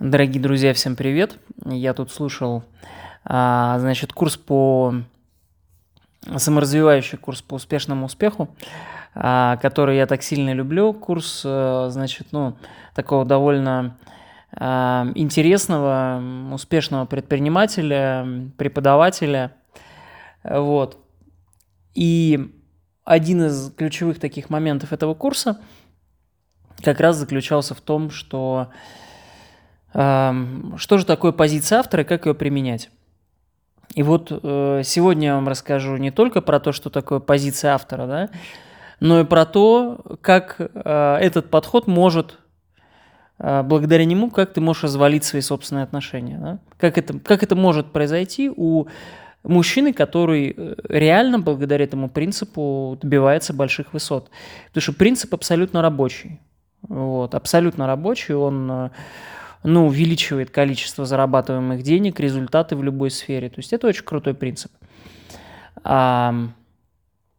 Дорогие друзья, всем привет! Я тут слушал, а, значит, курс по саморазвивающий курс по успешному успеху, а, который я так сильно люблю. Курс, э, значит, ну, такого довольно а, интересного, успешного предпринимателя, преподавателя. Вот. И один из ключевых таких моментов этого курса как раз заключался в том, что что же такое позиция автора и как ее применять? И вот э, сегодня я вам расскажу не только про то, что такое позиция автора, да, но и про то, как э, этот подход может, э, благодаря нему, как ты можешь развалить свои собственные отношения. Да? Как, это, как это может произойти у мужчины, который реально благодаря этому принципу добивается больших высот. Потому что принцип абсолютно рабочий. Вот, абсолютно рабочий, он ну, увеличивает количество зарабатываемых денег, результаты в любой сфере. То есть это очень крутой принцип. А,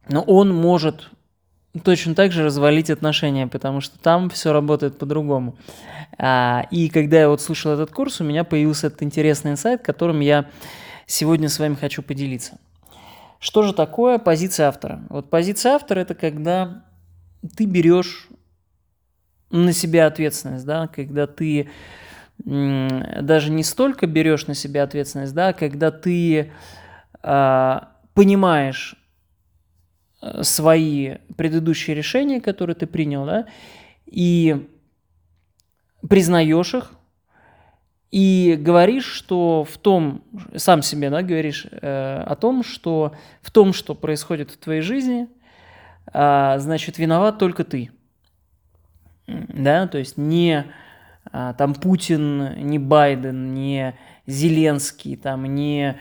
но он может точно так же развалить отношения, потому что там все работает по-другому. А, и когда я вот слушал этот курс, у меня появился этот интересный инсайт, которым я сегодня с вами хочу поделиться. Что же такое позиция автора? Вот позиция автора – это когда ты берешь на себя ответственность, да, когда ты даже не столько берешь на себя ответственность, да, когда ты э, понимаешь свои предыдущие решения, которые ты принял, да, и признаешь их, и говоришь, что в том, сам себе, да, говоришь э, о том, что в том, что происходит в твоей жизни, э, значит, виноват только ты. Да, то есть не а, там Путин, не Байден, не Зеленский, там не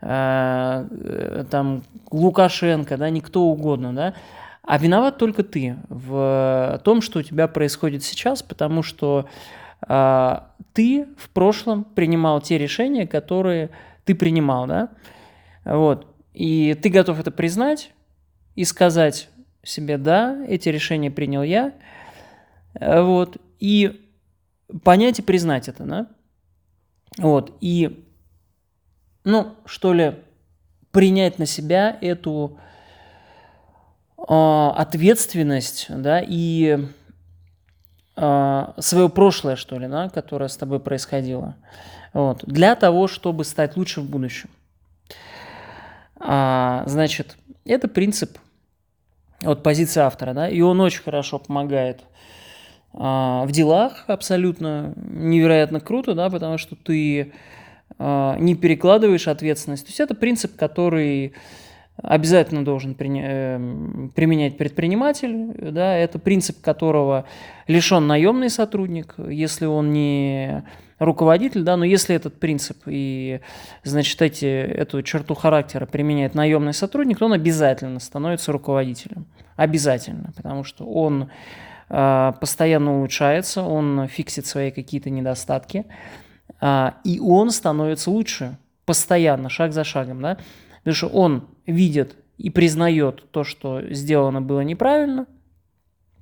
э, там Лукашенко, да, никто угодно, да, а виноват только ты в том, что у тебя происходит сейчас, потому что э, ты в прошлом принимал те решения, которые ты принимал, да, вот, и ты готов это признать и сказать себе, да, эти решения принял я, вот, и понять и признать это, да? Вот, и, ну, что ли, принять на себя эту э, ответственность, да, и э, свое прошлое, что ли, да, которое с тобой происходило, вот, для того, чтобы стать лучше в будущем. А, значит, это принцип от позиции автора, да, и он очень хорошо помогает а, в делах абсолютно невероятно круто, да, потому что ты а, не перекладываешь ответственность. То есть это принцип, который обязательно должен э, применять предприниматель, да, это принцип которого лишен наемный сотрудник, если он не руководитель, да, но если этот принцип и, значит, эти, эту черту характера применяет наемный сотрудник, то он обязательно становится руководителем. Обязательно, потому что он постоянно улучшается, он фиксит свои какие-то недостатки, а, и он становится лучше постоянно, шаг за шагом, да, потому что он видит и признает то, что сделано было неправильно,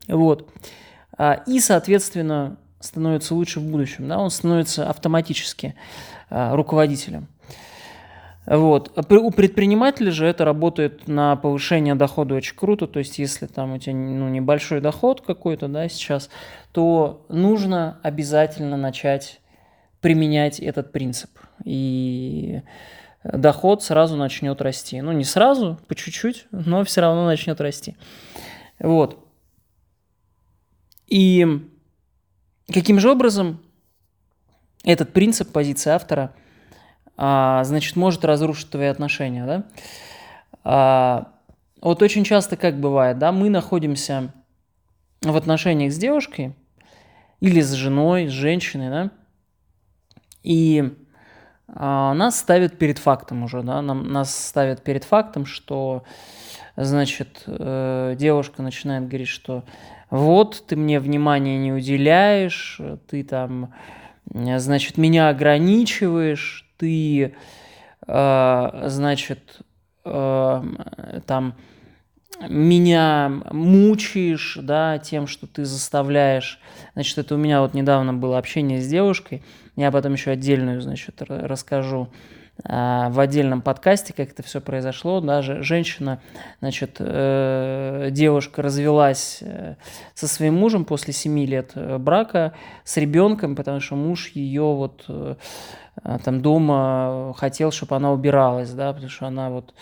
вот, а, и, соответственно, становится лучше в будущем, да, он становится автоматически руководителем. Вот. А у предпринимателя же это работает на повышение дохода очень круто. То есть, если там у тебя ну, небольшой доход какой-то да, сейчас, то нужно обязательно начать применять этот принцип. И доход сразу начнет расти. Ну, не сразу, по чуть-чуть, но все равно начнет расти. Вот. И каким же образом этот принцип позиции автора – а, значит, может разрушить твои отношения, да? А, вот очень часто как бывает, да, мы находимся в отношениях с девушкой или с женой, с женщиной, да, и а, нас ставят перед фактом уже, да, нам, нас ставят перед фактом, что, значит, э, девушка начинает говорить, что вот, ты мне внимания не уделяешь, ты там, значит, меня ограничиваешь, ты, э, значит, э, там меня мучаешь, да, тем, что ты заставляешь. Значит, это у меня вот недавно было общение с девушкой, я потом еще отдельную, значит, расскажу а, в отдельном подкасте, как это все произошло. Даже женщина, значит, э, девушка развелась э, со своим мужем после 7 лет э, брака с ребенком, потому что муж ее вот там дома хотел, чтобы она убиралась, да, потому что она вот,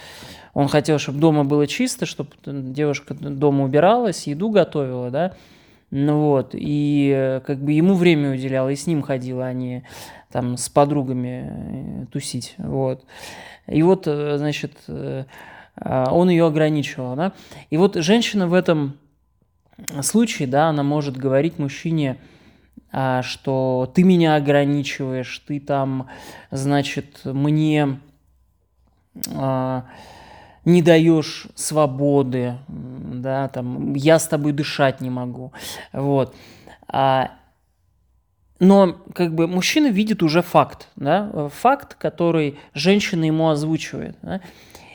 он хотел, чтобы дома было чисто, чтобы девушка дома убиралась, еду готовила, да, ну вот, и как бы ему время уделяла, и с ним ходила, а не там с подругами э, тусить, вот. И вот, э, значит, э, а, он ее ограничивал, да. И вот женщина в этом случае, да, она может говорить мужчине, а, что ты меня ограничиваешь, ты там, значит, мне а, не даешь свободы, да, там, я с тобой дышать не могу, вот. Но как бы мужчина видит уже факт, да, факт, который женщина ему озвучивает. Да.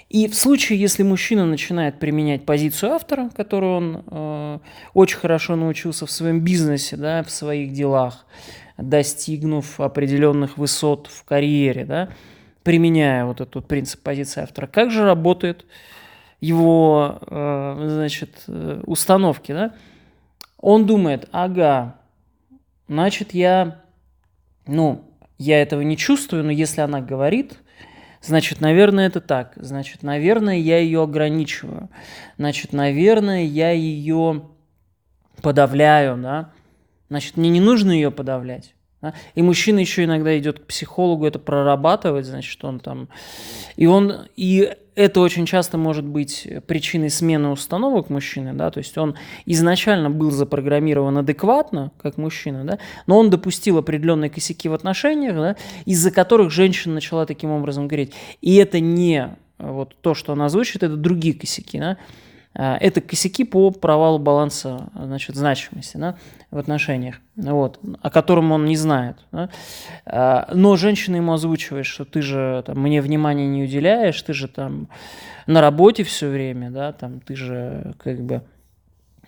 И в случае, если мужчина начинает применять позицию автора, которую он э, очень хорошо научился в своем бизнесе, да, в своих делах, достигнув определенных высот в карьере, да, применяя вот этот принцип позиции автора, как же работают его, э, значит, э, установки, да? Он думает, ага, значит, я, ну, я этого не чувствую, но если она говорит, значит, наверное, это так. Значит, наверное, я ее ограничиваю. Значит, наверное, я ее подавляю, да. Значит, мне не нужно ее подавлять. И мужчина еще иногда идет к психологу это прорабатывать, значит, он там... И он... И это очень часто может быть причиной смены установок мужчины, да, то есть он изначально был запрограммирован адекватно, как мужчина, да, но он допустил определенные косяки в отношениях, да, из-за которых женщина начала таким образом говорить. И это не вот то, что она озвучит, это другие косяки, да, это косяки по провалу баланса значит, значимости да, в отношениях, вот, о котором он не знает. Да. А, но женщина ему озвучивает, что ты же там, мне внимания не уделяешь, ты же там на работе все время, да, там, ты же как бы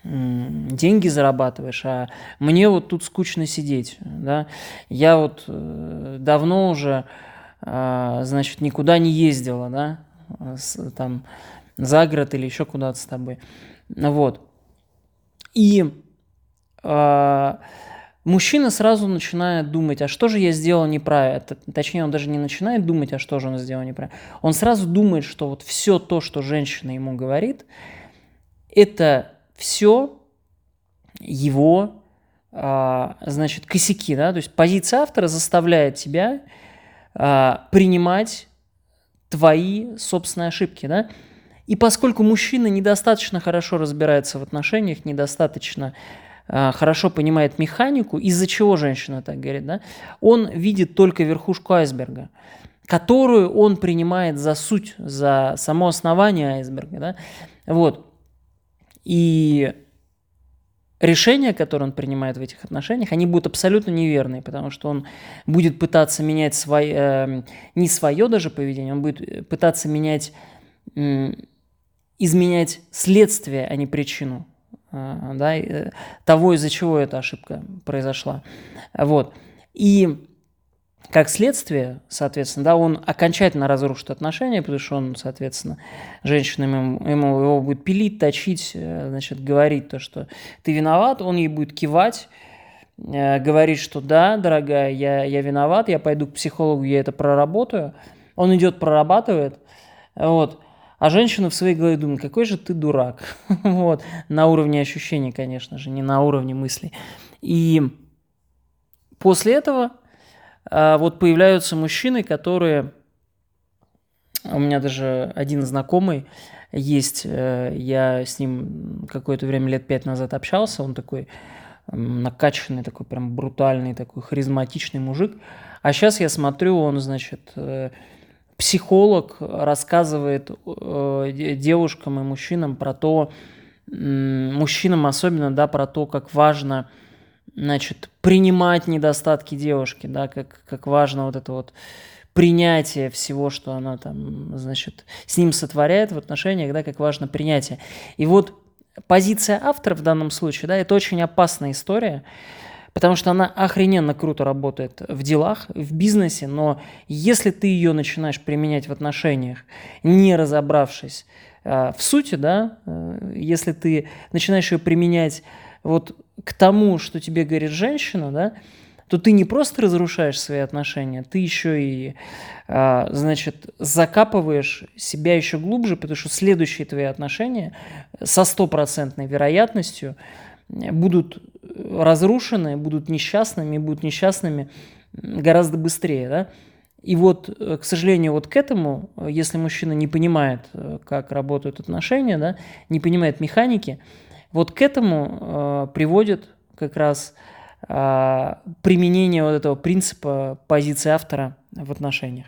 деньги зарабатываешь, а мне вот тут скучно сидеть, да. Я вот э, давно уже, а, значит, никуда не ездила, да, там за город или еще куда-то с тобой. Вот. И э, мужчина сразу начинает думать, а что же я сделал неправильно. Точнее, он даже не начинает думать, а что же он сделал неправильно. Он сразу думает, что вот все то, что женщина ему говорит, это все его, э, значит, косяки, да, то есть позиция автора заставляет тебя э, принимать твои собственные ошибки, да, и поскольку мужчина недостаточно хорошо разбирается в отношениях, недостаточно э, хорошо понимает механику, из-за чего женщина так говорит, да, он видит только верхушку айсберга, которую он принимает за суть, за само основание айсберга. Да? Вот. И решения, которые он принимает в этих отношениях, они будут абсолютно неверные, потому что он будет пытаться менять свое, э, не свое даже поведение, он будет пытаться менять изменять следствие, а не причину а, да, э, того, из-за чего эта ошибка произошла. Вот. И как следствие, соответственно, да, он окончательно разрушит отношения, потому что он, соответственно, женщина ему, его будет пилить, точить, э, значит, говорить то, что ты виноват, он ей будет кивать, э, говорить, что да, дорогая, я, я виноват, я пойду к психологу, я это проработаю. Он идет, прорабатывает, вот, а женщина в своей голове думает, какой же ты дурак. вот. На уровне ощущений, конечно же, не на уровне мыслей. И после этого а, вот появляются мужчины, которые... У меня даже один знакомый есть, э, я с ним какое-то время, лет пять назад общался, он такой накачанный, такой прям брутальный, такой харизматичный мужик. А сейчас я смотрю, он, значит, э, психолог рассказывает э, девушкам и мужчинам про то, мужчинам особенно, да, про то, как важно, значит, принимать недостатки девушки, да, как, как важно вот это вот принятие всего, что она там, значит, с ним сотворяет в отношениях, да, как важно принятие. И вот позиция автора в данном случае, да, это очень опасная история, потому что она охрененно круто работает в делах, в бизнесе, но если ты ее начинаешь применять в отношениях, не разобравшись э, в сути, да, э, если ты начинаешь ее применять вот к тому, что тебе говорит женщина, да, то ты не просто разрушаешь свои отношения, ты еще и, э, значит, закапываешь себя еще глубже, потому что следующие твои отношения со стопроцентной вероятностью будут разрушены, будут несчастными, будут несчастными гораздо быстрее, да. И вот, э, к сожалению, вот к этому, если мужчина не понимает, э, как работают отношения, да, не понимает механики, вот к этому э, приводит как раз э, применение вот этого принципа позиции автора в отношениях.